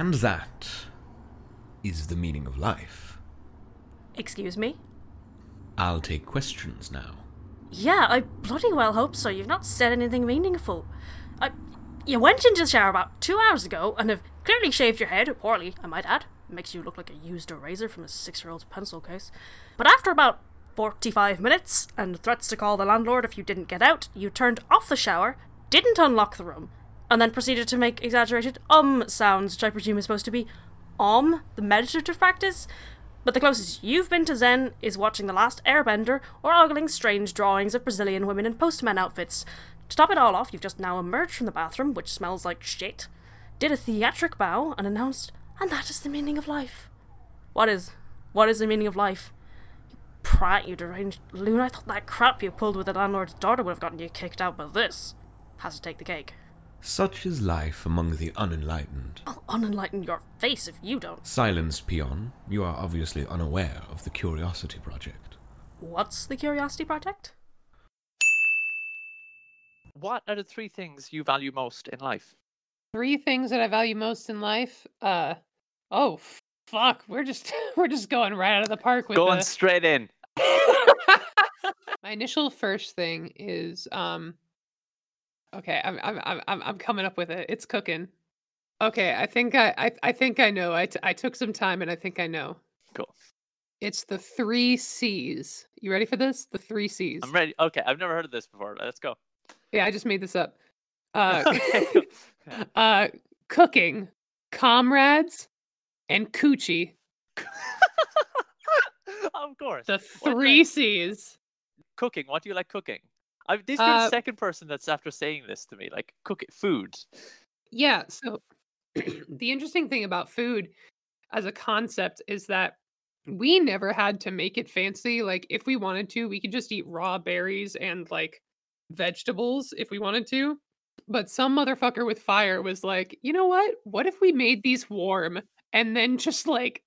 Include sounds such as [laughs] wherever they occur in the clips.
And that is the meaning of life. Excuse me? I'll take questions now. Yeah, I bloody well hope so. You've not said anything meaningful. I, you went into the shower about two hours ago and have clearly shaved your head, poorly, I might add. makes you look like a used eraser from a six year old's pencil case. But after about 45 minutes and threats to call the landlord if you didn't get out, you turned off the shower, didn't unlock the room, and then proceeded to make exaggerated um sounds, which I presume is supposed to be om, the meditative practice. But the closest you've been to Zen is watching The Last Airbender or ogling strange drawings of Brazilian women in postman outfits. To top it all off, you've just now emerged from the bathroom, which smells like shit, did a theatric bow, and announced, and that is the meaning of life. What is? What is the meaning of life? You prat, you deranged loon. I thought that crap you pulled with the landlord's daughter would have gotten you kicked out, but this has to take the cake. Such is life among the unenlightened. I'll unenlighten your face if you don't. Silence, peon. You are obviously unaware of the Curiosity Project. What's the Curiosity Project? What are the three things you value most in life? Three things that I value most in life. Uh oh fuck, we're just [laughs] we're just going right out of the park with Going the... straight in. [laughs] My initial first thing is um okay, I'm I'm I'm I'm I'm coming up with it. It's cooking. Okay, I think I I, I think I know. I, t- I took some time and I think I know. Cool. It's the three C's. You ready for this? The three C's. I'm ready. Okay, I've never heard of this before. Let's go. Yeah, I just made this up. [laughs] Uh, Okay, [laughs] uh, cooking, comrades, and coochie. [laughs] of course. The three C's. cooking. What do you like cooking? I, this you're the Uh, second person that's after saying this to me. Like cook it, food. Yeah. So [clears throat] the interesting thing about food as a concept is that we never had to make it fancy. Like if we wanted to, we could just eat raw berries and like vegetables if we wanted to. But some motherfucker with fire was like, you know what? What if we made these warm and then just like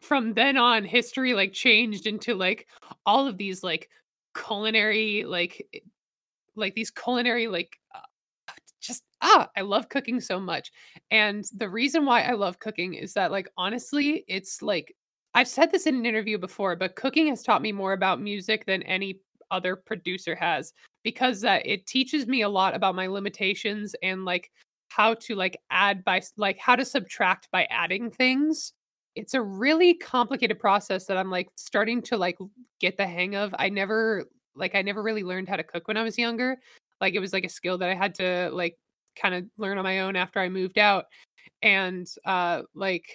from then on history like changed into like all of these like culinary like like these culinary like uh, just ah i love cooking so much. And the reason why i love cooking is that like honestly it's like i've said this in an interview before but cooking has taught me more about music than any other producer has because that it teaches me a lot about my limitations and like how to like add by like how to subtract by adding things. It's a really complicated process that i'm like starting to like get the hang of. I never like i never really learned how to cook when i was younger like it was like a skill that i had to like kind of learn on my own after i moved out and uh like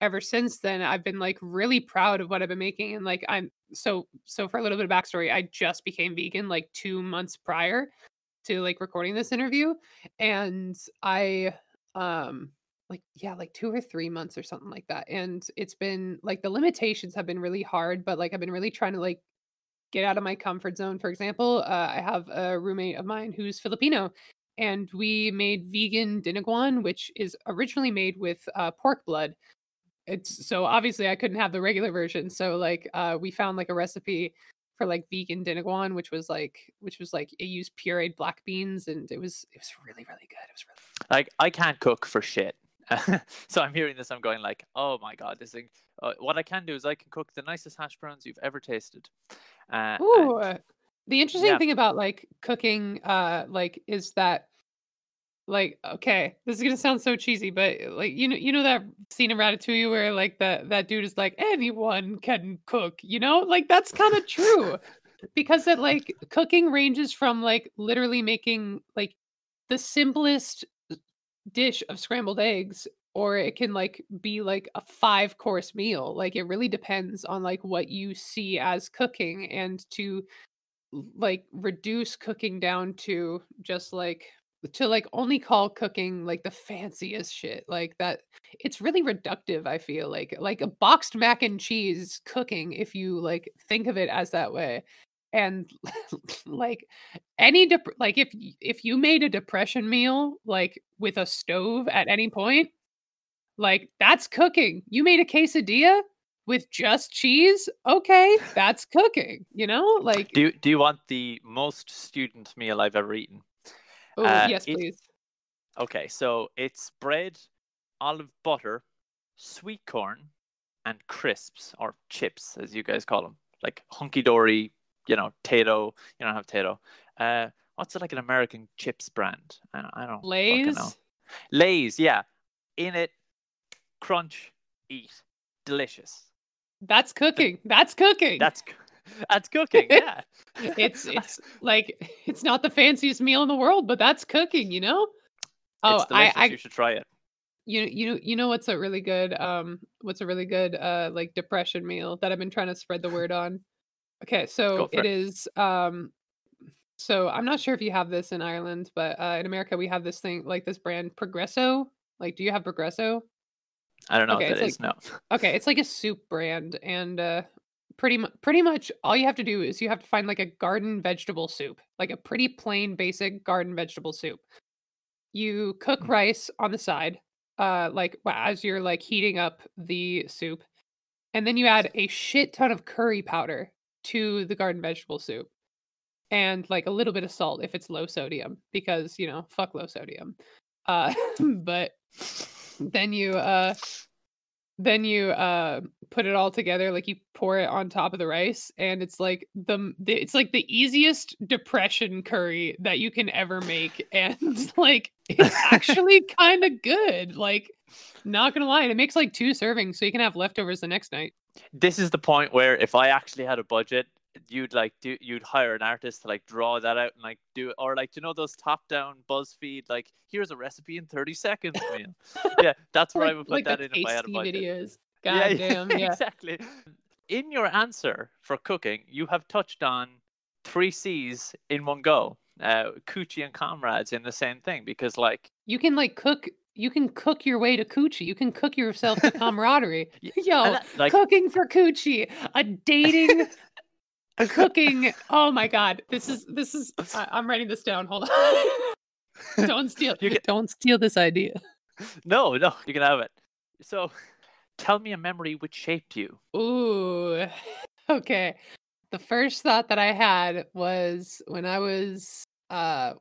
ever since then i've been like really proud of what i've been making and like i'm so so for a little bit of backstory i just became vegan like two months prior to like recording this interview and i um like yeah like two or three months or something like that and it's been like the limitations have been really hard but like i've been really trying to like get out of my comfort zone for example uh, i have a roommate of mine who's filipino and we made vegan dinuguan which is originally made with uh, pork blood it's so obviously i couldn't have the regular version so like uh we found like a recipe for like vegan dinuguan which was like which was like it used pureed black beans and it was it was really really good it was really Like I can't cook for shit. [laughs] so I'm hearing this. I'm going like, oh my god, this thing. Uh, what I can do is I can cook the nicest hash browns you've ever tasted. Uh, Ooh, uh, the interesting yeah. thing about like cooking, uh, like is that, like, okay, this is gonna sound so cheesy, but like you know, you know that scene in Ratatouille where like that that dude is like anyone can cook, you know, like that's kind of true, because that like cooking ranges from like literally making like the simplest dish of scrambled eggs or it can like be like a five course meal like it really depends on like what you see as cooking and to like reduce cooking down to just like to like only call cooking like the fanciest shit like that it's really reductive i feel like like a boxed mac and cheese cooking if you like think of it as that way and [laughs] like any dep- like if if you made a depression meal like with a stove at any point like that's cooking. You made a quesadilla with just cheese? Okay that's cooking you know? Like do you, do you want the most student meal I've ever eaten? oh uh, yes it- please. Okay, so it's bread olive butter, sweet corn, and crisps or chips, as you guys call them, like hunky dory, you know, Tayto. You don't have Tayto. Uh, what's it like an American chips brand? I don't, I don't Lay's. know. Lay's, yeah. In it, crunch, eat, delicious. That's cooking. That's cooking. That's that's cooking. Yeah. [laughs] it's it's like it's not the fanciest meal in the world, but that's cooking, you know? Oh, it's I. I you should try it. you you you know what's a really good um what's a really good uh like depression meal that I've been trying to spread the word on. Okay, so for it it. is um so I'm not sure if you have this in Ireland, but uh in America we have this thing like this brand Progresso. Like do you have Progresso? I don't know Okay, what that it's is. No. [laughs] Okay, it's like a soup brand, and uh, pretty mu- pretty much all you have to do is you have to find like a garden vegetable soup, like a pretty plain basic garden vegetable soup. You cook Mm. rice on the side, uh, like as you're like heating up the soup, and then you add a shit ton of curry powder to the garden vegetable soup, and like a little bit of salt if it's low sodium, because you know fuck low sodium. Uh, [laughs] but then you uh then you uh put it all together like you pour it on top of the rice and it's like the, the it's like the easiest depression curry that you can ever make and [laughs] like it's [laughs] actually kind of good like not gonna lie and it makes like two servings so you can have leftovers the next night this is the point where if I actually had a budget, you'd like do you'd hire an artist to like draw that out and like do it, or like you know those top down BuzzFeed like here's a recipe in thirty seconds. [laughs] yeah, that's where I would put like that in if I had a budget. videos Yeah, god damn [laughs] yeah exactly. In your answer for cooking, you have touched on three C's in one go. Uh, coochie and comrades in the same thing because like you can like cook you can cook your way to coochie you can cook yourself to [laughs] camaraderie. [laughs] Yo that- like cooking for coochie a dating a [laughs] cooking oh my god this is this is I, i'm writing this down hold on. Don't steal You get- don't steal this idea. No no you can have it. So tell me a memory which shaped you. ooh okay. The first thought that i had was when i was uh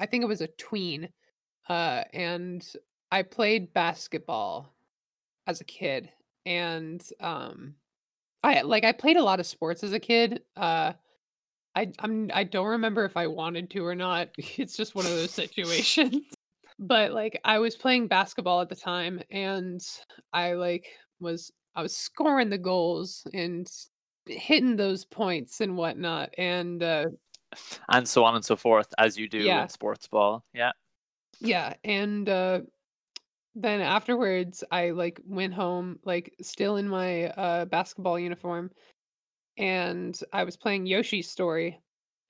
i think it was a tween uh and i played basketball as a kid and um i like i played a lot of sports as a kid uh I I'm I don't remember if I wanted to or not. [laughs] It's just one of those situations. But like I was playing basketball at the time and I like was I was scoring the goals and hitting those points and whatnot. And uh and so on and so forth as you do Yeah. in sports ball. Yeah. Yeah, and uh then afterwards I like went home like still in my uh basketball uniform and I was playing Yoshi's Story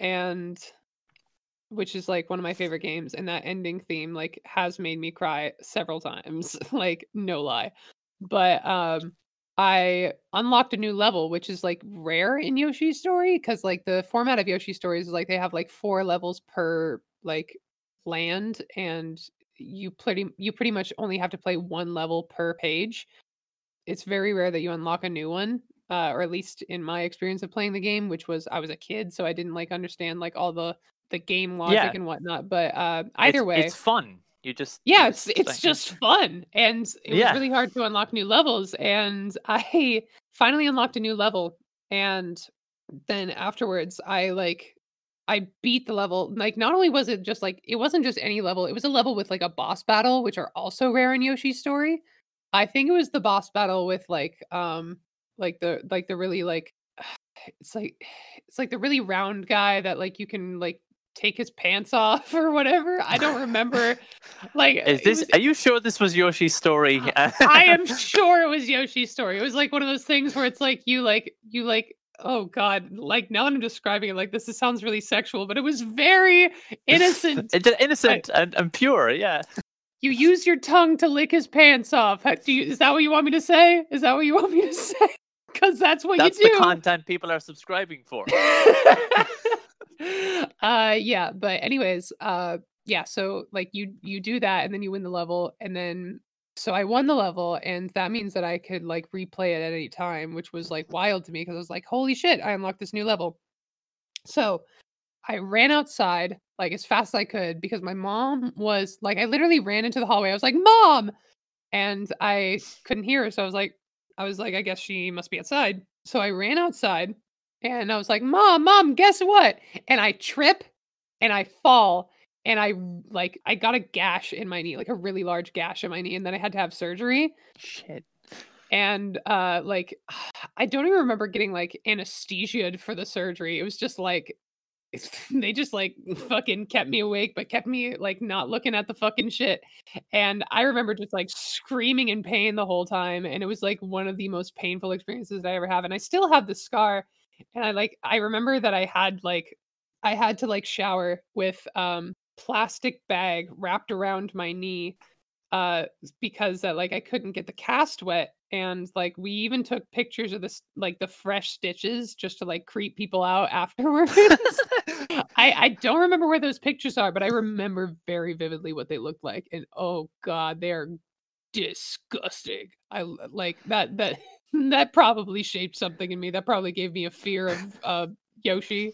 and which is like one of my favorite games and that ending theme like has made me cry several times [laughs] like no lie. But um I unlocked a new level which is like rare in Yoshi's Story cuz like the format of Yoshi's Stories is like they have like four levels per like land and you pretty you pretty much only have to play one level per page it's very rare that you unlock a new one uh, or at least in my experience of playing the game which was i was a kid so i didn't like understand like all the the game logic Yeah. and whatnot but uh either it's, way it's fun. You just yeah it's just, it's like, just fun and it Yeah. was really hard to unlock new levels and [laughs] i finally unlocked a new level and then afterwards i like i beat the level like not only was it just like it wasn't just any level it was a level with like a boss battle which are also rare in yoshi's story i think it was the boss battle with like um like the like the really like [sighs] it's like [sighs] it's like the really round guy that like you can like take his pants [laughs] off or whatever i don't remember like Is this? was- Are you sure this was Yoshi's story? I am [laughs] sure it was Yoshi's story. It was like one of those things where it's like you like you like oh god, like now that I'm describing it like this, it sounds really sexual, but it was very [laughs] innocent. It's innocent and, and pure. Yeah. you use your tongue to lick his pants off. Do you, is that what you want me to say? Is that what you want me to [laughs] say? Because that's what That's you the do. content people are subscribing for. [laughs] uh yeah but anyways uh yeah so like you you do that and then you win the level and then so i won the level and that means that i could like replay it at any time which was like wild to me because i was like holy shit i unlocked this new level so i ran outside like as fast as i could because my mom was like i literally ran into the hallway i was like mom and I couldn't hear her. So I was like, I was like, I guess she must be outside. So I ran outside and I was like, Mom, Mom, guess what? And I trip and I fall and I like I got a gash in my knee, like a really large gash in my knee, and then I had to have surgery. Shit. And uh like [sighs] I don't even remember getting like anesthesia for the surgery. It was just like [laughs] they just like fucking kept me awake, but kept me like not looking at the fucking shit. And I remember just like screaming in pain the whole time. And it was like one of the most painful experiences that I ever have. And I still have the scar. And I like, I remember that I had like, I had to like shower with um plastic bag wrapped around my knee uh because uh, like I couldn't get the cast wet and like we even took pictures of this like the fresh stitches just to like creep people out [laughs] afterwards. [laughs] I I don't remember where those pictures are, but I remember very vividly what they looked like and oh god, they are disgusting. I like that that [laughs] that probably shaped something in me. That probably gave me a fear of uh Yoshi.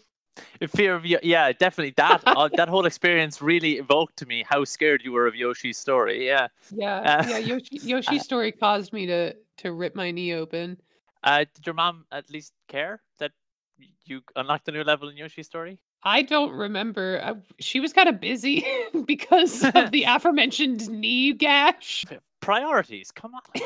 In fear of Yo- yeah, definitely that uh, that whole experience really evoked to me how scared you were of Yoshi's story. Yeah. Yeah, Uh, yeah. Yoshi [laughs] Yoshi's story caused me to to rip my knee open. Uh, did your mom at least care that you unlocked a new level in Yoshi's story? I don't remember. I, she was kind of busy [laughs] because of the [laughs] aforementioned knee gash. Priorities, come on.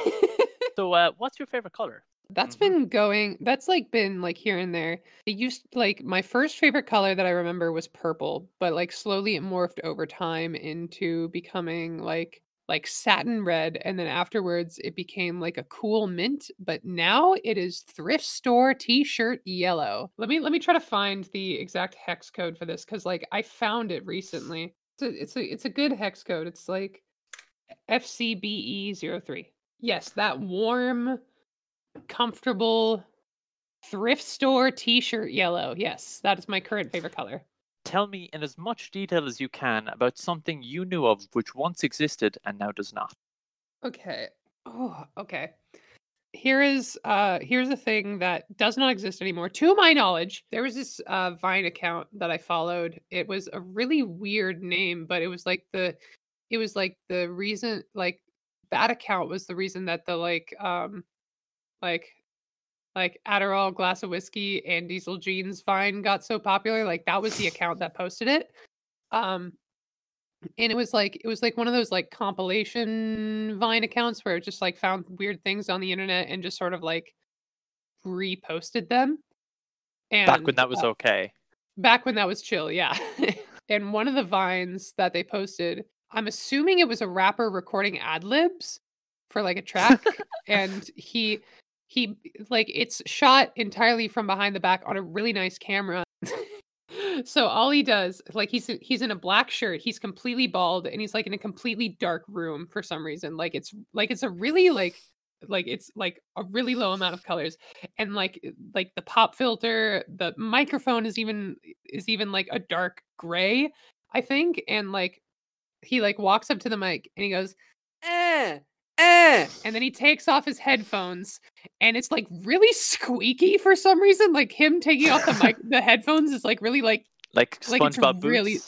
so, uh, what's your favorite color? That's Mhm. been going. That's like been like here and there. It used like my first favorite color that I remember was purple, but like slowly it morphed over time into becoming like like satin red and then afterwards it became like a cool mint, but now it is thrift store t-shirt yellow. Let me let me try to find the exact hex code for this cuz like I found it recently. It's a, it's a it's a good hex code. It's like FCBE03. Yes, that warm comfortable thrift store t-shirt yellow. Yes, that is my current favorite color. Tell me in as much detail as you can about something you knew of which once existed and now does not. Okay. Oh, okay. Here is uh here's a thing that does not exist anymore. To my knowledge, there was this uh Vine account that I followed. It was a really weird name, but it was like the it was like the reason like that account was the reason that the like um like like Adderall, glass of whiskey, and Diesel Jeans Vine got so popular. Like that was the account that posted it. Um, and it was like it was like one of those like compilation Vine accounts where it just like found weird things on the internet and just sort of like reposted them. And Back when that was uh, okay. back when that was chill, yeah. [laughs] and one of the vines that they posted, I'm assuming it was a rapper recording ad libs for like a track, [laughs] and he he like it's shot entirely from behind the back on a really nice camera. [laughs] so all he does, like he's he's in a black shirt, he's completely bald, and he's like in a completely dark room for some reason. Like it's like it's a really like like it's like a really low amount of colors and like like the pop filter the microphone is even is even like a dark gray i think and like he like walks up to the mic and he goes eh eh and then he takes off his headphones and it's like really squeaky for some reason like him taking off the mic [laughs] the headphones is like really like Like like, it's SpongeBob Boots. [laughs] really-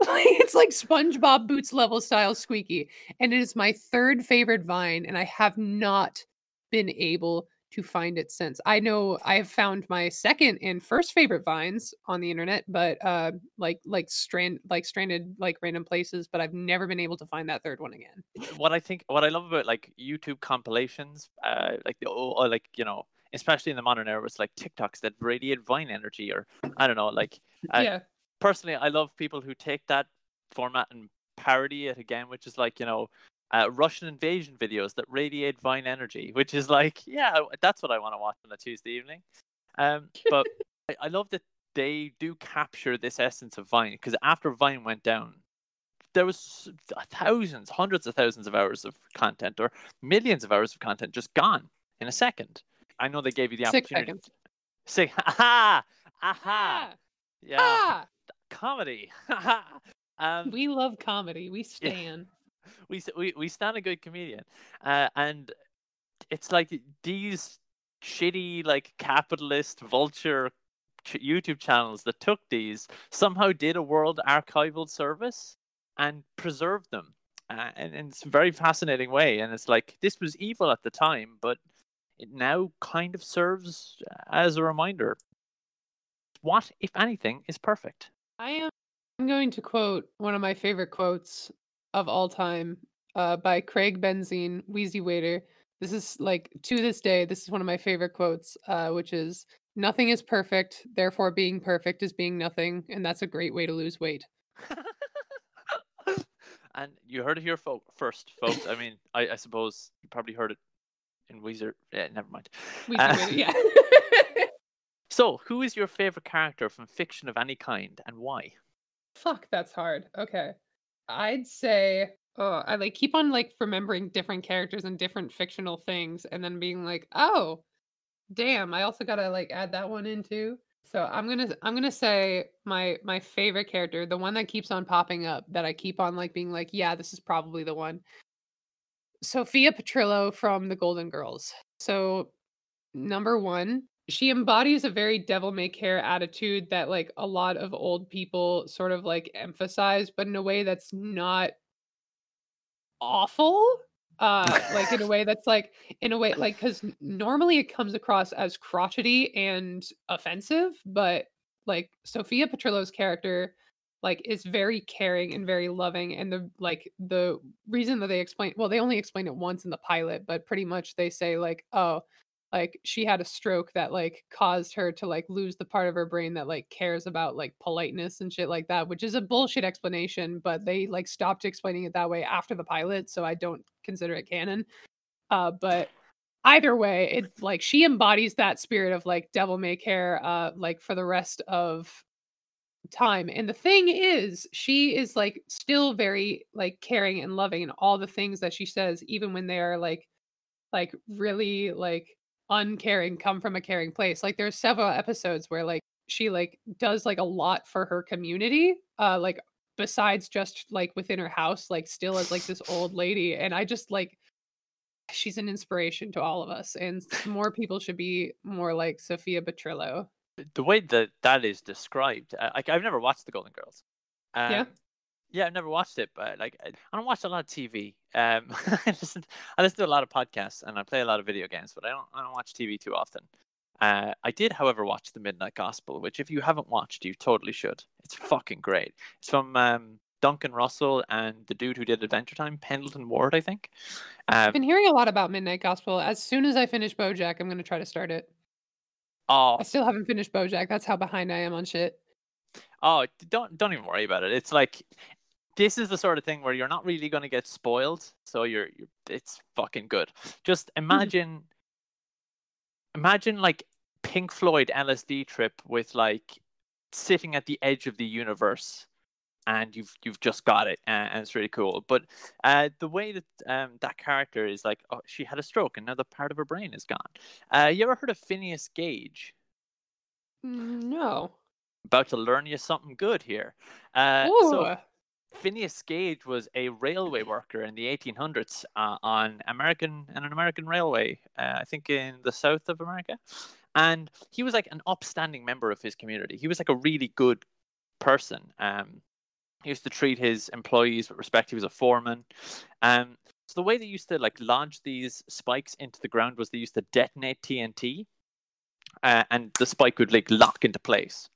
it's like SpongeBob Boots level style squeaky. And it is my third favorite Vine, and I have not been able to find it since. I know I have found my second and first favorite Vines on the internet, but uh like like strand like stranded like random places, but I've never been able to find that third one again. what I think, what I love about like YouTube compilations, uh, like the oh, oh, like you know, especially in the modern era, it's like TikToks that radiate Vine energy, or I don't know, like Uh, yeah. personally, I love people who take that format and parody it again, which is like you know, uh, Russian invasion videos that radiate Vine energy, which is like, yeah, that's what I want to watch on a Tuesday evening. Um, but [laughs] I, I love that they do capture this essence of Vine because after Vine went down, there was thousands, hundreds of thousands of hours of content or millions of hours of content just gone in a second. I know they gave you the Six opportunity. seconds. Say, aha, aha, Ah, yeah, ah, comedy. [laughs] um, we love comedy. We stand. [laughs] we we we stand a good comedian, uh, and it's like these shitty like capitalist vulture ch- YouTube channels that took these somehow did a world archival service and preserved them uh, and, and it's a very fascinating way. And it's like this was evil at the time, but it now kind of serves as a reminder. What, if anything, is perfect? I am I'm going to quote one of my favorite quotes of all time uh, by Craig Benzine, Wheezy Waiter. This is like to this day, this is one of my favorite quotes, uh, which is nothing is perfect, therefore being perfect is being nothing, and that's a great way to lose weight. [laughs] and you heard it here fo- first, folks. I mean, I, I, suppose you probably heard it in Weezer. Yeah, never mind. Wheezy uh, Waiter, yeah. [laughs] [laughs] so, who is your favorite character from fiction of any kind, and why? Fuck, that's hard. Okay. I'd say oh, I like keep on like remembering different characters and different fictional things and then being like, "Oh, damn, I also got to like add that one in too." So I'm going to I'm going to say my my favorite character, the one that keeps on popping up that I keep on like being like, "Yeah, this is probably the one." Sophia Petrillo from The Golden Girls. So number 1, she embodies a very devil may care attitude that like a lot of old people sort of like emphasize but in a way that's not awful uh like in a [laughs] way that's like in a way like because normally it comes across as crotchety and offensive but like sophia petrillo's character like is very caring and very loving and the like the reason that they explain well they only explain it once in the pilot but pretty much they say like oh like she had a stroke that like caused her to like lose the part of her brain that like cares about like politeness and shit like that which is a bullshit explanation but they like stopped explaining it that way after the pilot so i don't consider it canon. Uh but either way it like she embodies that spirit of like devil may care uh like for the rest of time and the thing is she is like still very like caring and loving and all the things that she says even when they are like like really like uncaring come from a caring place. Like there's several episodes where like she like does like a lot for her community. Uh like besides just like within her house, like still as like this old lady. And I just like she's an inspiration to all of us. And more people should be more like Sophia Petrillo. The way that that is described, like I've never watched The Golden Girls. Um, yeah. Yeah, I've never watched it, but like I don't watch a lot of TV. Um, [laughs] I listen, I listen to a lot of podcasts and I play a lot of video games, but I don't, I don't watch TV too often. Uh, I did, however, watch The Midnight Gospel, which if you haven't watched, you totally should. It's fucking great. It's from um, Duncan Trussell and the dude who did Adventure Time, Pendleton Ward, I think. Um, I've been hearing a lot about Midnight Gospel. As soon as I finish BoJack, I'm going to try to start it. Oh, I still haven't finished BoJack. That's how behind I am on shit. Oh, don't don't even worry about it. It's like this is the sort of thing where you're not really going to get spoiled, so you're, you're it's fucking good. Just [laughs] imagine, imagine like Pink Floyd LSD trip with like sitting at the edge of the universe, and you've you've just got it, and, and it's really cool. But uh, the way that um, that character is like, oh, she had a stroke, and now the part of her brain is gone. Uh, you ever heard of Phineas Gage? Mm, no. About to learn you something good here. Uh, Ooh. So Phineas Gage was a railway worker in the 1800s uh, on American and an American railway, uh, I think in the south of America, and he was like an upstanding member of his community. He was like a really good person. Um, he used to treat his employees with respect. He was a foreman. Um, so the way they used to like launch these spikes into the ground was they used to detonate TNT, uh, and the spike would like lock into place.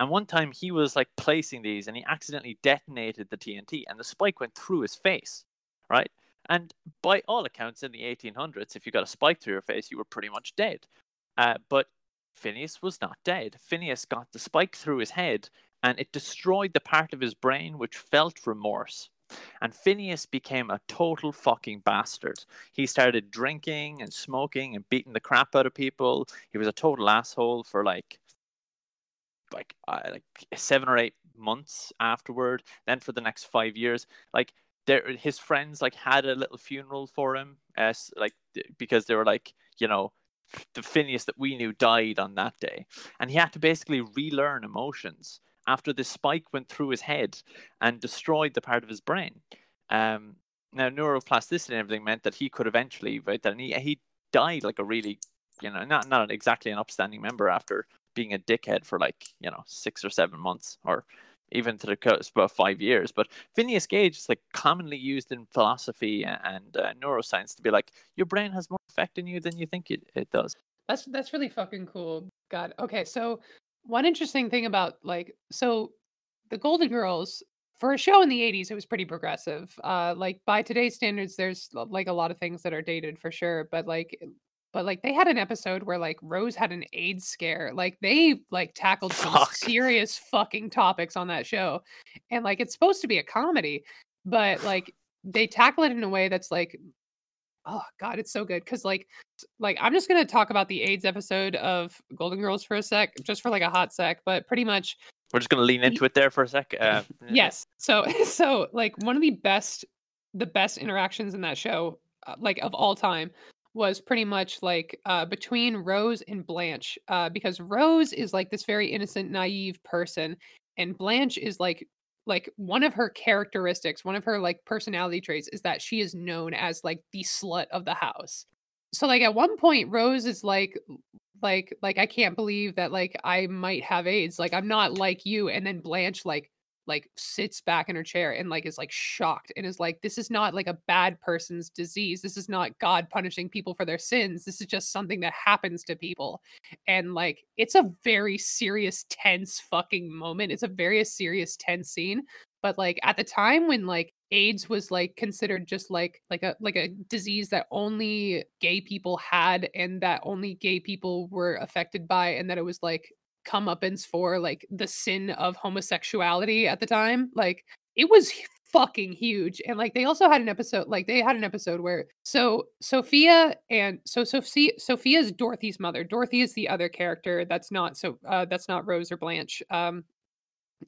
And one time he was like placing these and he accidentally detonated the TNT and the spike went through his face, right? And by all accounts, in the 1800s, if you got a spike through your face, you were pretty much dead. Uh, but Phineas was not dead. Phineas got the spike through his head and it destroyed the part of his brain which felt remorse. And Phineas became a total fucking bastard. He started drinking and smoking and beating the crap out of people. He was a total asshole for like like uh, like seven or eight months afterward. Then for the next five years, like there, his friends like had a little funeral for him, as like because they were like, you know, the Phineas that we knew died on that day, and he had to basically relearn emotions after this spike went through his head and destroyed the part of his brain. Um, now neuroplasticity and everything meant that he could eventually, right? Then he he died like a really, you know, not not exactly an upstanding member after being a dickhead for like you know six or seven months or even to the coast about five years. But Phineas Gage is like commonly used in philosophy and uh, neuroscience to be like your brain has more effect in you than you think it, it does. That's that's really fucking cool. God. Okay, so one interesting thing about like so the Golden Girls for a show in the 80s it was pretty progressive. Uh like by today's standards there's like a lot of things that are dated for sure, but like but like they had an episode where like Rose had an AIDS scare. Like they like tackled some Fuck. serious fucking topics on that show. And like it's supposed to be a comedy, but [sighs] like they tackle it in a way that's like oh god, it's so good cuz like like I'm just going to talk about the AIDS episode of Golden Girls for a sec, just for like a hot sec, but pretty much We're just gonna lean into it there for a sec. Uh, yes. So [laughs] so like one of the best the best interactions in that show uh, like of all time was pretty much like uh between Rose and Blanche uh because Rose is like this very innocent naive person and Blanche is like like one of her characteristics one of her like personality traits is that she is known as like the slut of the house. So like at one point Rose is like like like I can't believe that like I might have AIDS like I'm not like you and then Blanche like like sits back in her chair and like is like shocked and is like this is not like a bad person's disease. This is not god punishing people for their sins. This is just something that happens to people. And like it's a very serious tense fucking moment. It's a very serious tense scene. But like at the time when like AIDS was like considered just like like a like a disease that only gay people had and that only gay people were affected by and that it was like comeuppance for like the sin of homosexuality at the time like it was fucking huge and like they also had an episode like they had an episode where so sophia and so sophia sophia's dorothy's mother dorothy is the other character that's not so uh that's not rose or blanche um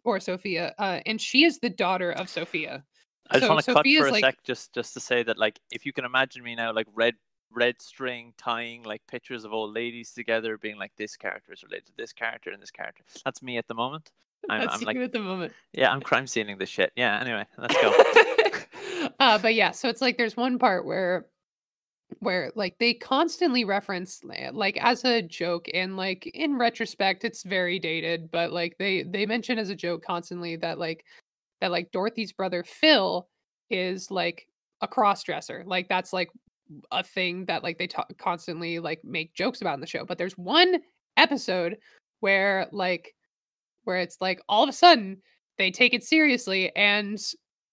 or sophia uh and she is the daughter of sophia. I just So want to cut for a like- sec, just just to say that like if you can imagine me now, like red red string tying like pictures of old ladies together, being like this character is related to this character and this character. That's me at the moment. I'm, that's I'm you like, at the moment yeah, I'm crime scening this shit. Yeah. Anyway, let's go. [laughs] uh but yeah so it's like there's one part where where like they constantly reference like as a joke and like in retrospect it's very dated but like they they mention as a joke constantly that like that like Dorothy's brother Phil is like a cross dresser like that's like a thing that like they talk constantly like make jokes about in the show but there's one episode where like where it's like all of a sudden they take it seriously and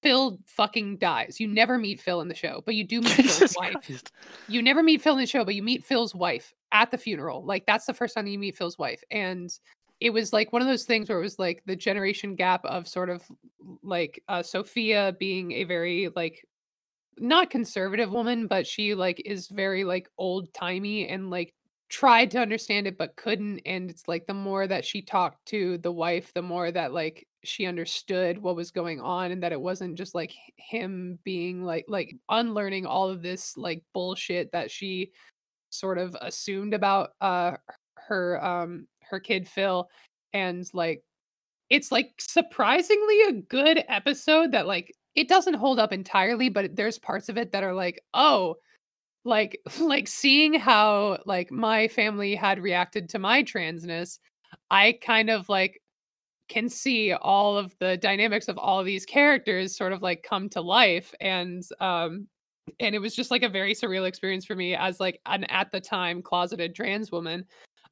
Phil fucking dies. You never meet Phil in the show, but you do meet Phil's wife. Christ. You never meet Phil in the show, but you meet Phil's wife at the funeral. Like that's the first time you meet Phil's wife. And it was like one of those things where it was like the generation gap of sort of like uh, Sophia being a very like not conservative woman, but she like is very like old timey and like tried to understand it but couldn't. And it's like the more that she talked to the wife, the more that like she understood what was going on and that it wasn't just like him being like like unlearning all of this like bullshit that she sort of assumed about uh her um her kid Phil and like it's like surprisingly a good episode that like it doesn't hold up entirely but there's parts of it that are like oh like [laughs] like seeing how like my family had reacted to my transness i kind of like can see all of the dynamics of all of these characters sort of like come to life and um and it was just like a very surreal experience for me as like an at the time closeted trans woman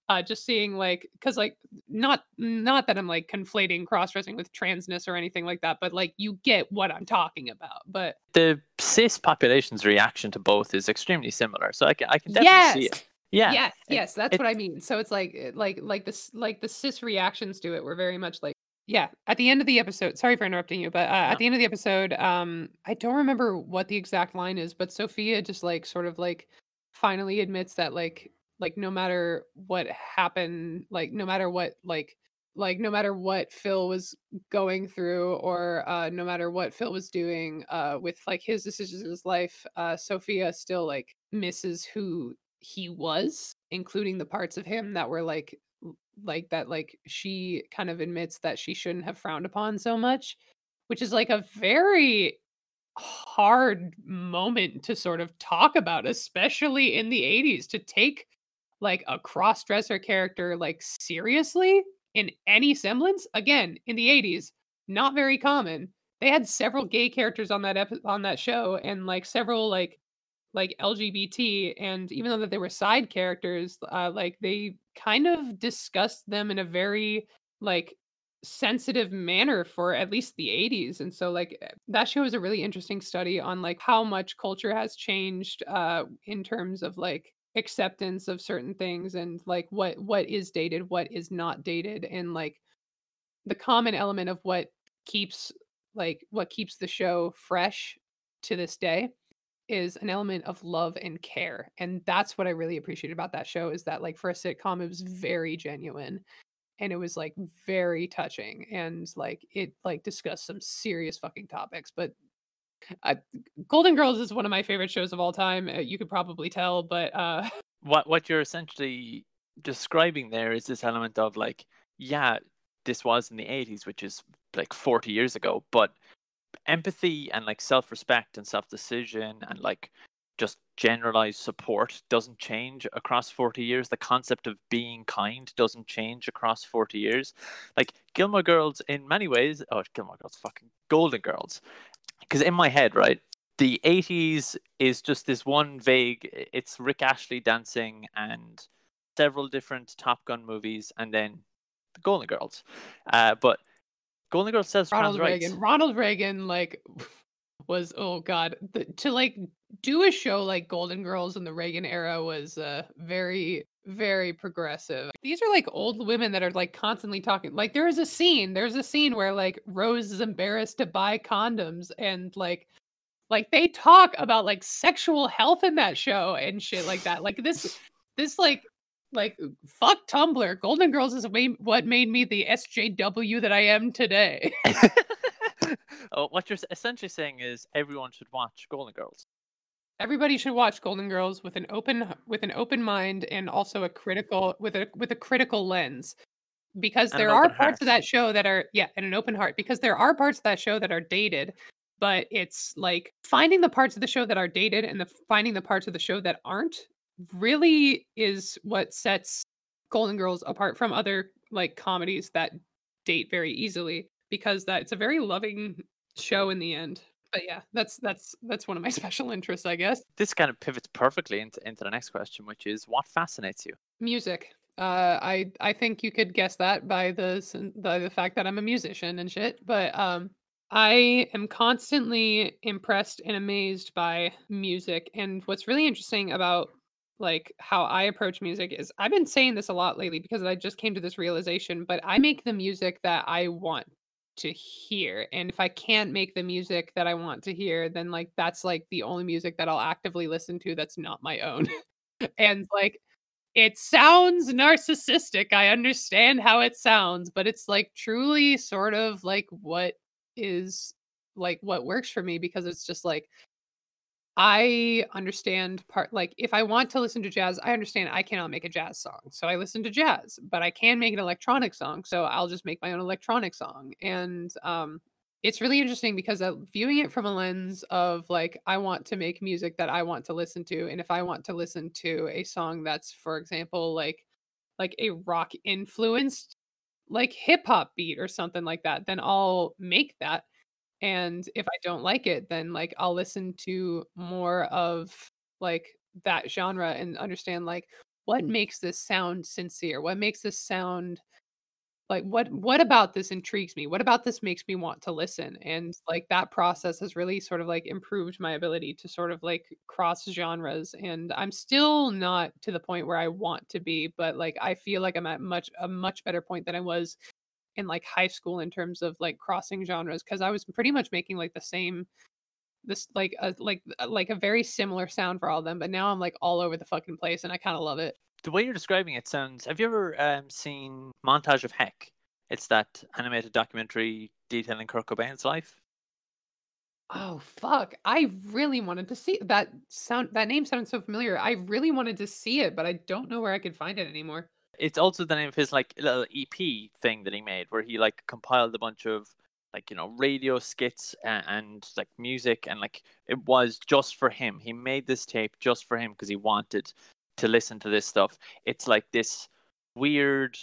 uh just seeing like because like not not that i'm like conflating cross-dressing with transness or anything like that but like you get what i'm talking about but The cis population's reaction to both is extremely similar, so I can I can definitely see yes it. Yeah. yes yes that's it- what i mean so it's like like like this like the cis reactions to it were very much like yeah at the end of the episode sorry for interrupting you but uh, at the end of the episode um i don't remember what the exact line is but sophia just like sort of like finally admits that like like no matter what happened like no matter what like like no matter what phil was going through or uh no matter what phil was doing uh with like his decisions in his life uh sophia still like misses who he was including the parts of him that were like like that like she kind of admits that she shouldn't have frowned upon so much which is like a very hard moment to sort of talk about especially in the 80s to take like a cross-dresser character like seriously in any semblance again in the 80s not very common. They had several gay characters on that epi- on that show, and like several like like LGBT, and even though that they were side characters, uh, like they kind of discussed them in a very like sensitive manner for at least the 80s and so like eh, that show is a really interesting study on like how much culture has changed uh in terms of like acceptance of certain things and like what what is dated what is not dated and like the common element of what keeps like what keeps the show fresh to this day is an element of love and care and that's what i really appreciate about that show is that like for a sitcom it was very genuine and it was like very touching and like it like discussed some serious fucking topics but uh, golden girls is one of my favorite shows of all time uh, you could probably tell but uh [laughs] what what you're essentially describing there is this element of like yeah this was in the 80s which is like 40 years ago but empathy and like self-respect and self-decision and like just generalized support doesn't change across 40 years. The concept of being kind doesn't change across 40 years. Like gilmore girls in many ways oh gilmore girls fucking golden girls because in my head right the 80s is just this one vague it's rick astley dancing and several different top gun movies and then the golden girls uh, but golden girls says ronald reagan rights. ronald reagan like was oh god the, to like do a show like golden girls in the reagan era was uh very very progressive. These are like old women that are like constantly talking like there is a scene there's a scene where like rose is embarrassed to buy condoms and like like they talk about like sexual health in that show and shit like that like this this like like fuck tumblr golden girls is what made me the sjw that i am today [laughs] oh, what you're essentially saying is everyone should watch golden girls. Everybody should watch golden girls with an open with an open mind and also a critical with a with a critical lens. Because And there are parts of that show that are yeah and an open heart. Because there are parts of that show that are dated but it's like finding the parts of the show that are dated and the finding the parts of the show that aren't really is what sets golden girls apart from other like comedies that date very easily because that it's a very loving show in the end but yeah that's that's that's one of my [laughs] special interests i guess. This kind of pivots perfectly into, into the next question which is what fascinates you? Music. Uh i i think you could guess that by the by the fact that i'm a musician and shit but um i am constantly impressed and amazed by music and what's really interesting about like how i approach music is i've been saying this a lot lately because i just came to this realization but i make the music that i want to hear and if i can't make the music that i want to hear then like that's like the only music that i'll actively listen to that's not my own [laughs] and like it sounds narcissistic. I understand how it sounds, but it's like truly sort of like what is like what works for me because it's just like I understand part like if I want to listen to jazz, I understand I cannot make a jazz song. So I listen to jazz, but I can make an electronic song. So I'll just make my own electronic song. And um it's really interesting because uh, viewing it from a lens of like I want to make music that I want to listen to and if I want to listen to a song that's for example like like a rock influenced like hip hop beat or something like that, then I'll make that and if I don't like it, then like I'll listen to more of like that genre and understand like what hmm. makes this sound sincere? What makes this sound like what what about this intrigues me? What about this makes me want to listen? And like that process has really sort of like improved my ability to sort of like cross genres and I'm still not to the point where I want to be, but like I feel like I'm at much a much better point than I was in like high school in terms of like crossing genres because I was pretty much making like the same this like a like like a very similar sound for all of them, but now I'm like all over the fucking place and I kind of love it. the way you're describing it sounds have you ever um, seen montage of heck it's that animated documentary detailing kurt cobain's life Oh fuck. I really wanted to see that sound that name sounds so familiar. I really wanted to see it, but I don't know where I could find it anymore. It's also the name of his like little ep thing that he made where he like compiled a bunch of like you know radio skits and, and like music and like it was just for him he made this tape just for him because he wanted to listen to this stuff it's like this weird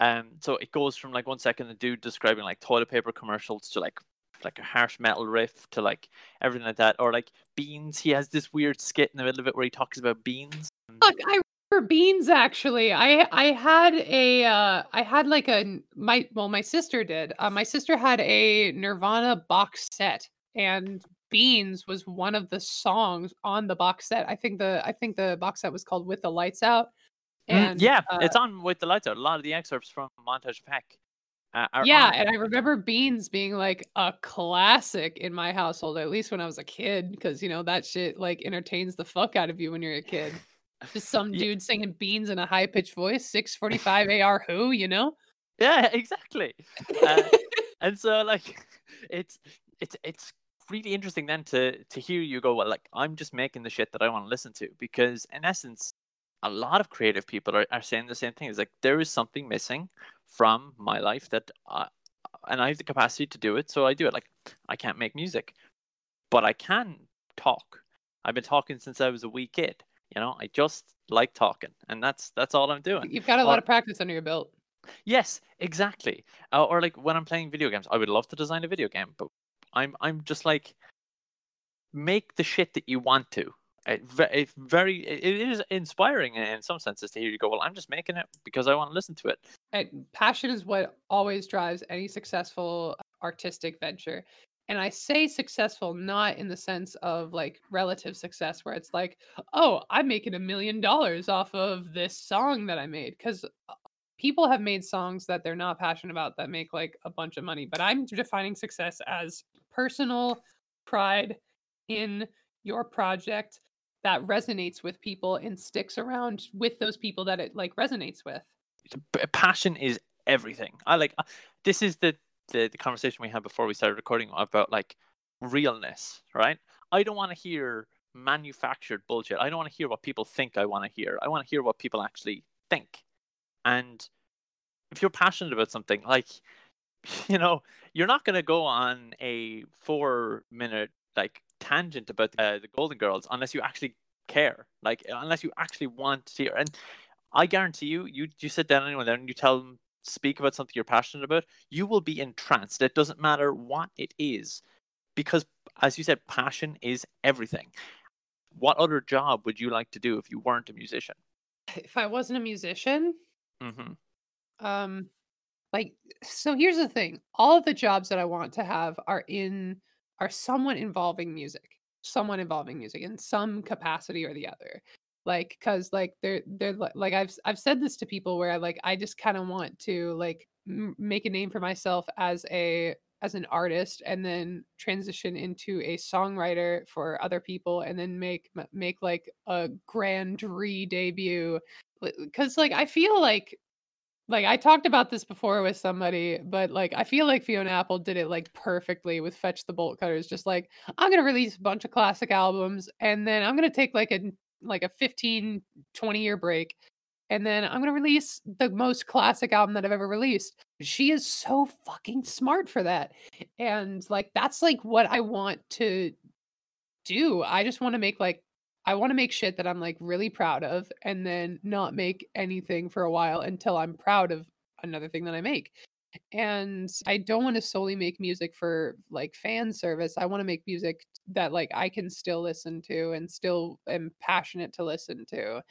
Um, so it goes from like one second the dude describing like toilet paper commercials to like like a harsh metal riff to like everything like that, or like beans. He has this weird skit in the middle of it where he talks about beans. Look, I remember beans actually. I I had a uh I had like a my well my sister did. Uh, my sister had a Nirvana box set and beans was one of the songs on the box set. I think the I think the box set was called With the Lights Out. Mm, yeah, uh, it's on with the lights out. A lot of the excerpts from Montage of Heck Uh, are yeah, and. I remember beans being like a classic in my household, at least when I was a kid, because you know that shit like entertains the fuck out of you when you're a kid. Just some dude singing beans in a high pitched voice, 645 AR who, you know? Yeah, [laughs] exactly. Uh, [laughs] and so like [laughs] it's it's it's really interesting then to to hear you go well like i'm just making the shit that i want to listen to because in essence a lot of creative people are, are saying the same thing it's like there is something missing from my life that I, and i have the capacity to do it so i do it like i can't make music but i can talk i've been talking since i was a wee kid you know i just like talking and that's that's all i'm doing You've got a lot Or- of practice under your belt. Yes, exactly. Uh, or like when I'm playing video games, I would love to design a video game, but I'm I'm just like make the shit that you want to. It, it very it is inspiring in- in some senses to hear you go. Well, I'm just making it because I want to listen to it. And passion is what always drives any successful artistic venture. And I say successful not in the sense of like relative success, where it's like, oh, I'm making a million dollars off of this song that I made. Because people have made songs that they're not passionate about that make like a bunch of money. But I'm defining success as personal pride in your project that resonates with people and sticks around with those people that it like resonates with. Passion is everything. I like uh, this is the, the the conversation we had before we started recording about like realness, right? I don't want to hear manufactured bullshit. I don't want to hear what people think I want to hear. I want to hear what people actually think. And if you're passionate about something, like [laughs] you know, you're not going to go on a four minute like tangent about uh, the Golden Girls unless you actually care, like unless you actually want to hear. And I guarantee you, you you sit down anyone there and you tell them speak about something you're passionate about, you will be entranced. It doesn't matter what it is, because as you said, passion is everything. What other job would you like to do if you weren't a musician? If I wasn't a musician, hmm um like so here's the thing all of the jobs that i want to have are in are somewhat involving music somewhat involving music in some capacity or the other like because like they're they're like i've i've said this to people where i like i just kind of want to like m- make a name for myself as a as an artist and then transition into a songwriter for other people and then make make like a grand re-debut because like i feel like like I talked about this before with somebody, but like I feel like Fiona Apple did it like perfectly with Fetch the Bolt Cutters. Just like I'm gonna release a bunch of classic albums and then I'm gonna take like a like a 15, 20 year break. And then I'm gonna release the most classic album that I've ever released. She is so fucking smart for that. And like that's like what I want to do. I just want to make like I want to make shit that I'm like really proud of and then not make anything for a while until I'm proud of another thing that I make. And I don't want to solely make music for like fan service. I want to make music that like I can still listen to and still am passionate to listen to.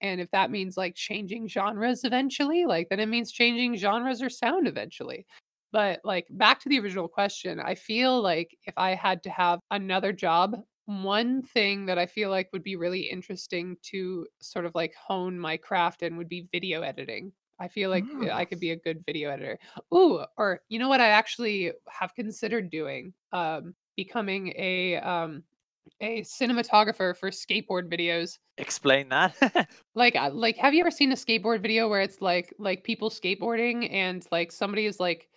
And if that means like changing genres eventually, like then it means changing genres or sound eventually. But like back to the original question, I feel like if I had to have another job, one thing that I feel like would be really interesting to sort of like hone my craft in would be video editing. I feel like uh, I Mm. could be a good video editor. Ooh, or you know what I actually have considered doing? Um becoming a um a cinematographer for skateboard videos. Explain that. [laughs] Like uh, like have you ever seen a skateboard video where it's like like people skateboarding and like somebody is like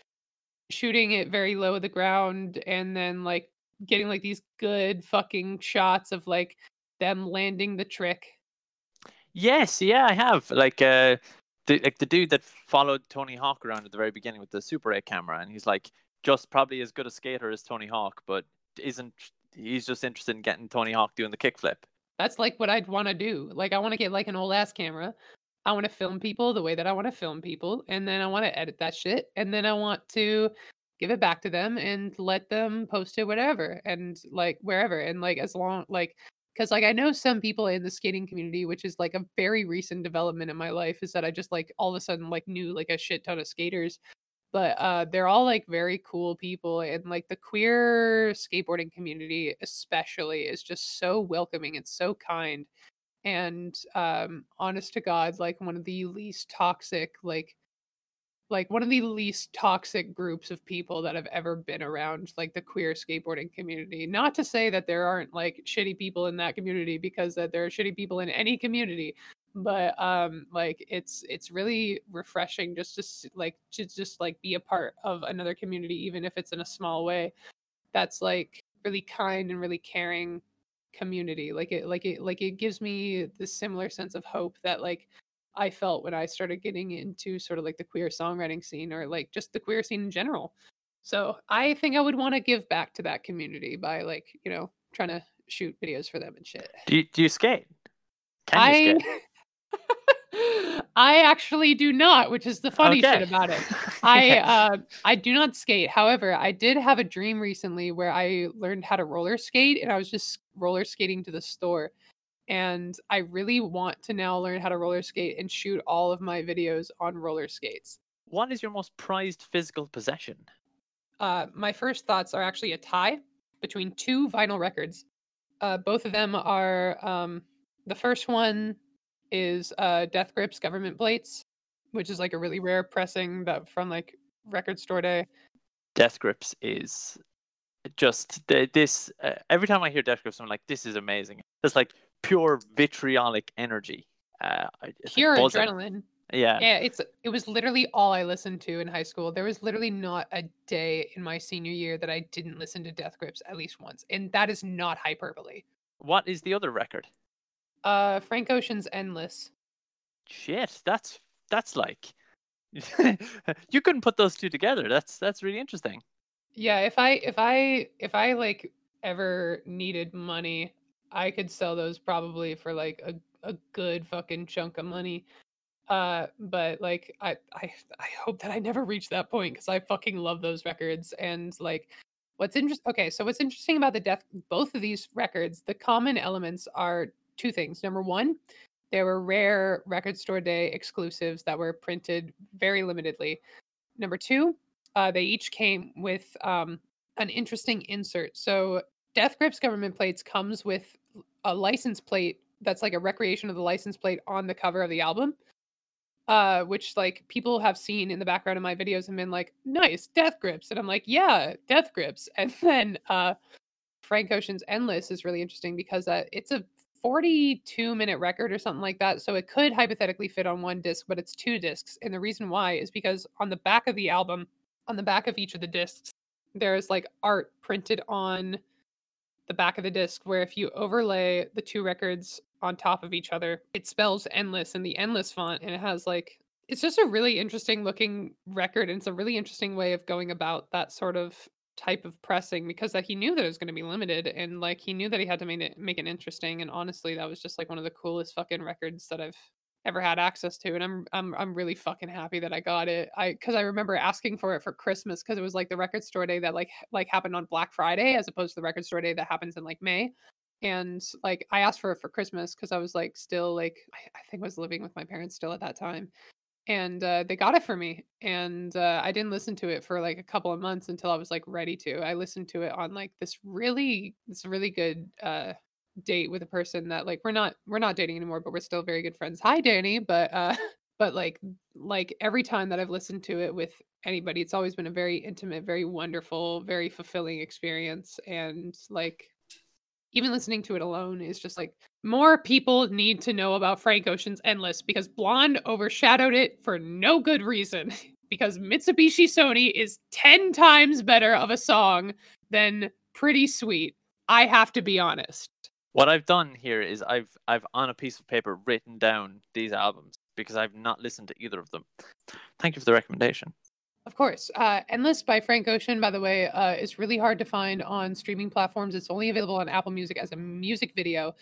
shooting it very low to the ground and then like getting like these good fucking shots of like them landing the trick. yes, yeah, I have. Like uh, the like the dude that followed Tony Hawk around at the very beginning with the Super 8 camera, and he's like just probably as good a skater as Tony Hawk, but isn't. He's just interested in getting Tony Hawk doing the kickflip. That's like what I'd want to do. Like I want to get like an old ass camera I want to film people the way that I want to film people, and then I want to edit that shit, and then I want to give it back to them and let them post it whatever and like wherever and like as long like because like I know some people in the skating community, which is like a very recent development in my life, is that I just like all of a sudden like knew like a shit ton of skaters. But uh they're all like very cool people and like the queer skateboarding community especially is just so welcoming and so kind and um honest to god like one of the least toxic like like one of the least toxic groups of people that have ever been around like the queer skateboarding community. Not to say that there aren't like shitty people in that community because that there are shitty people in any community but um like it's it's really refreshing just to like to just like be a part of another community even if it's in a small way that's like really kind and really caring community like it like it like it gives me this similar sense of hope that like I felt when I started getting into sort of like the queer songwriting scene or like just the queer scene in general. So I think I would want to give back to that community by like, you know, trying to shoot videos for them and shit. Do you, do you skate? Can you I skate? [laughs] I actually do not, which is the funny Okay. shit about it. [laughs] I uh I do not skate. However, I did have a dream recently where I learned how to roller skate and I was just roller skating to the store. And I really want to now learn how to roller skate and shoot all of my videos on roller skates. what is your most prized physical possession? Uh my first thoughts are actually a tie between two vinyl records. Uh both of them are um the first one is uh Death Grips Government Plates, which is like a really rare pressing that from like record store day. Death Grips is just th- this. Uh, every time I hear Death Grips, I'm like, this is amazing. It's like pure vitriolic energy. Uh, I- it's like Pure adrenaline. Yeah. Yeah, it's it was literally all I listened to in high school. There was literally not a day in my senior year that I didn't listen to Death Grips at least once, and that is not hyperbole. What is the other record? Uh, Frank Ocean's Endless. Shit, that's that's like [laughs] you couldn't put those two together. That's that's really interesting. Yeah, if I if I if I like ever needed money, I could sell those probably for like a a good fucking chunk of money. Uh, but like I I I hope that I never reach that point because I fucking love those records and like what's interesting. Okay, so what's interesting about the death both of these records, the common elements are two things. Number one, there were rare record store day exclusives that were printed very limitedly. Number two, uh, they each came with um, an interesting insert. So Death Grips government plates comes with a license plate that's like a recreation of the license plate on the cover of the album. Uh, which like people have seen in the background of my videos and been like, nice, death grips. And I'm like, yeah, death grips. [laughs] And then uh Frank Ocean's Endless is really interesting because uh, it's a 42 minute record or something like that. So it could hypothetically fit on one disc, but it's two discs. And the reason why is because on the back of the album, on the back of each of the discs, there's like art printed on the back of the disc where if you overlay the two records on top of each other, it spells endless in the endless font and it has like it's just a really interesting looking record and it's a really interesting way of going about that sort of type of pressing because that he knew that it was going to be limited and like he knew that he had to make it make it interesting and honestly that was just like one of the coolest fucking records that I've ever had access to and I'm I'm I'm really fucking happy that I got it. I cuz I remember asking for it for Christmas cuz it was like the record store day that like like happened on Black Friday as opposed to the record store day that happens in like May. And like I asked for it for Christmas cuz I was like still like I, think I was living with my parents still at that time and uh, they got it for me and uh, i didn't listen to it for like a couple of months until i was like ready to. I listened to it on like this really this really good uh date with a person that like we're not we're not dating anymore but we're still very good friends. Hi danny but uh [laughs] but like like every time that i've listened to it with anybody it's always been a very intimate very wonderful very fulfilling experience and like even listening to it alone is just like more people need to know about Frank Ocean's Endless because Blonde overshadowed it for no good reason. [laughs] because Mitsubishi Sony is 10 times better of a song than Pretty Sweet. I have to be honest. What I've done here is I've I've on a piece of paper written down these albums because I've not listened to either of them. Thank you for the recommendation. Of course. Uh, Endless by Frank Ocean, by the way, uh, is really hard to find on streaming platforms. It's only available on Apple Music as a music video,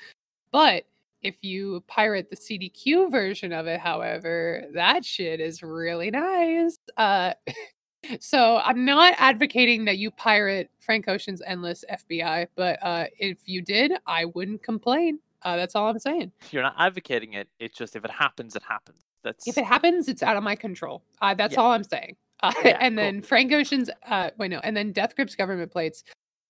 but If you pirate the CDQ version of it, however, that shit is really nice. Uh, [laughs] so I'm not advocating that you pirate Frank Ocean's Endless FBI, but uh, if you did, I wouldn't complain. Uh, that's all I'm saying. You're not advocating it. It's just if it happens, it happens. That's If it happens, it's out of my control. Uh, that's Yeah. all I'm saying. Uh, [laughs] Yeah, and cool. then Frank Ocean's, uh, wait, no, and then Death Grips Government Plates.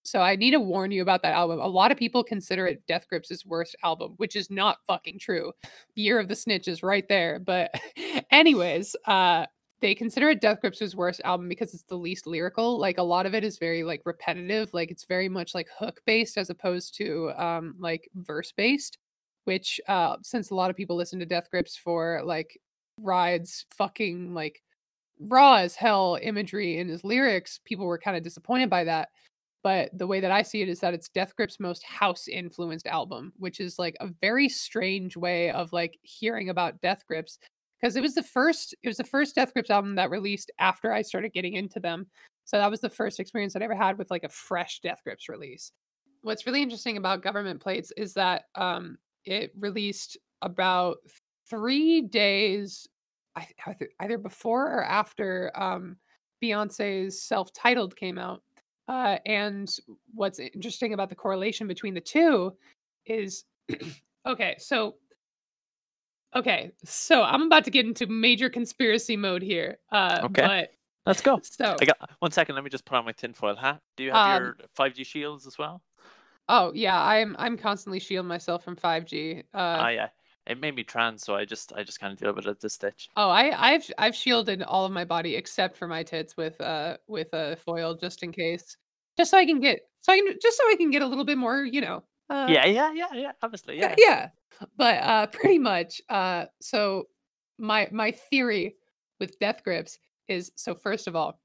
So I need to warn you about that album. A lot of people consider it Death Grips' worst album, which is not fucking true. Year of the Snitch is right there. But, [laughs] anyways, uh, they consider it Death Grips' worst album because it's the least lyrical. Like a lot of it is very like repetitive. Like it's very much like hook based as opposed to um like verse based. Which, uh, since a lot of people listen to Death Grips for like Ride's fucking like raw as hell imagery in his lyrics people were kind of disappointed by that but the way that i see it is that it's death grip's most house influenced album which is like a very strange way of like hearing about death grips because it was the first it was the first death grips album that released after i started getting into them so that was the first experience i'd ever had with like a fresh death grips release. What's really interesting about government plates is that um it released about three days I, either, either before or after um, Beyonce's self-titled came out. Uh, and what's interesting about the correlation between the two is [clears throat] okay. So okay, so I'm about to get into major conspiracy mode here. Uh, Okay. Let's go. So I got one second. Let me just put on my tinfoil hat. Do you have Um, your 5G shields as well? oh yeah, I'm I'm constantly shielding myself from 5G. Uh, Ah, yeah. It made me trans, so I just I just kind of deal with it at this stage. Oh, I, I've I've shielded all of my body except for my tits with uh with a foil just in case, just so I can get so I can just so I can get a little bit more, you know. Uh, yeah, yeah, yeah, yeah. Obviously, yeah, yeah. yeah. But uh, [laughs] pretty much. Uh, so my my theory with Death Grips is so first of all,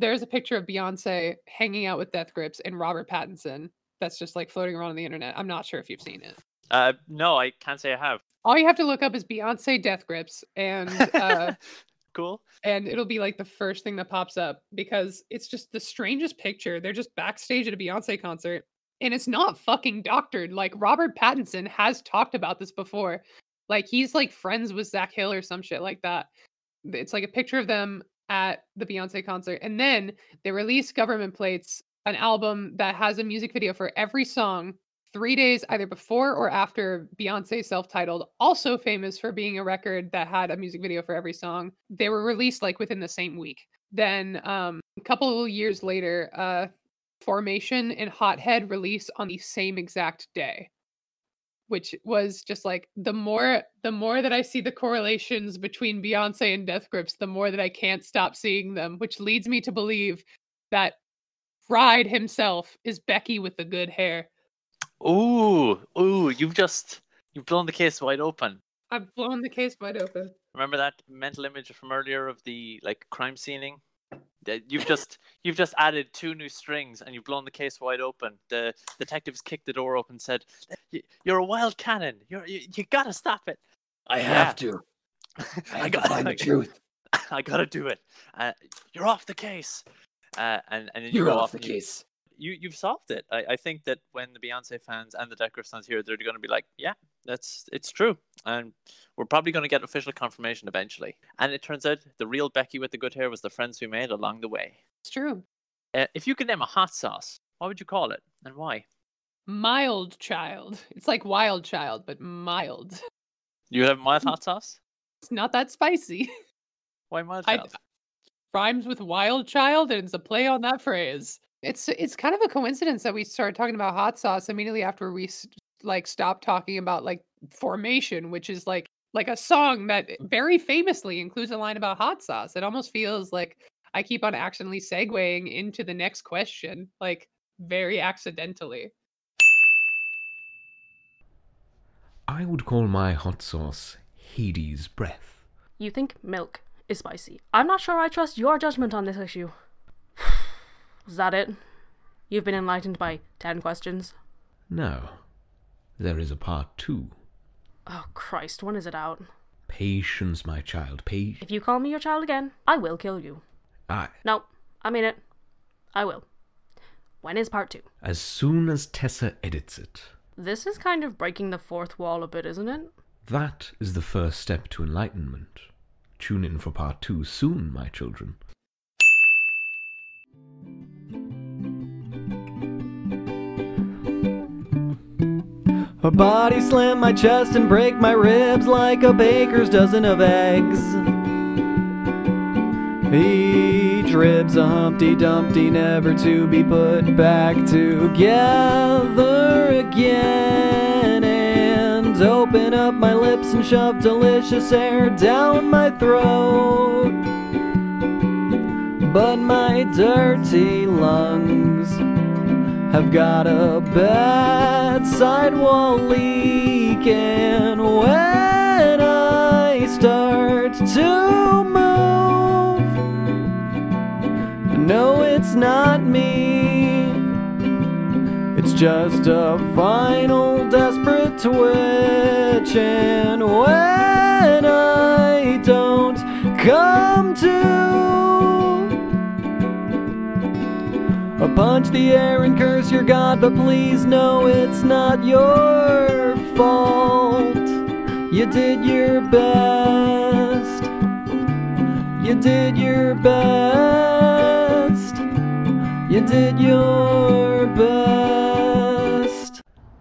there's a picture of Beyonce hanging out with Death Grips and Robert Pattinson that's just like floating around on the internet. I'm not sure if you've seen it. Uh, no, I can't say I have. All you have to look up is Beyonce Death Grips and uh [laughs] cool. and it'll be like the first thing that pops up because it's just the strangest picture. They're just backstage at a Beyonce concert and it's not fucking doctored. Like Robert Pattinson has talked about this before. Like he's like friends with Zach Hill or some shit like that. It's like a picture of them at the Beyonce concert. And then they release Government Plates, an album that has a music video for every song three days either before or after Beyonce self titled, also famous for being a record that had a music video for every song. They were released like within the same week. Then um, a couple of years later, uh, Formation and Hothead release on the same exact day. Which was just like the more the more that I see the correlations between Beyonce and Death Grips, the more that I can't stop seeing them, which leads me to believe that Ride himself is Becky with the good hair. Ooh, ooh, you've just you've blown the case wide open. I've blown the case wide open. Remember that mental image from earlier of the like crime scening? That You've just [laughs] you've just added two new strings and you've blown the case wide open. The detectives kicked the door open, and said, "You're a wild cannon. You're you, you gotta stop it." I Yeah. have to. [laughs] I I got to find the truth. [laughs] I gotta do it. Uh, you're off the case. Uh, and and then you You're go off off the and you- case. You you've solved it. I, I think that when the Beyonce fans and the Grips fans hear, they're going to be like, yeah, that's it's true, and we're probably going to get official confirmation eventually. And it turns out the real Becky with the good hair was the friends we made along the way. It's true. Uh, if you could name a hot sauce, what would you call it and why? Mild child. It's like wild child, but mild. You have mild hot [laughs] sauce. It's not that spicy. Why mild I- child? Rhymes with wild child, and it's a play on that phrase. It's it's kind of a coincidence that we started talking about hot sauce immediately after we s- like stopped talking about like formation, which is like like a song that very famously includes a line about hot sauce. It almost feels like I keep on accidentally segueing into the next question, like very accidentally. I would call my hot sauce Hades' breath. You think milk is spicy. I'm not sure I trust your judgment on this issue. Is that it? You've been enlightened by 10 questions? No. There is a part two. Oh, Christ, when is it out? Patience, my child, patience. If you call me your child again, I will kill you. I, No, I mean it. I will. When is part two? as soon as Tessa edits it. This is kind of breaking the fourth wall a bit, isn't it? That is the first step to enlightenment. Tune in for part two soon, my children. A body slam my chest and break my ribs like a baker's dozen of eggs. Each rib's a Humpty Dumpty, never to be put back together again. And open up my lips and shove delicious air down my throat. But my dirty lungs have got a bad sidewall leak, and when I start to move, no, it's not me. It's just a final desperate twitch, and when I don't come to. Punch the air and curse your God, but please know it's not your fault. You did your best. You did your best. You did your best.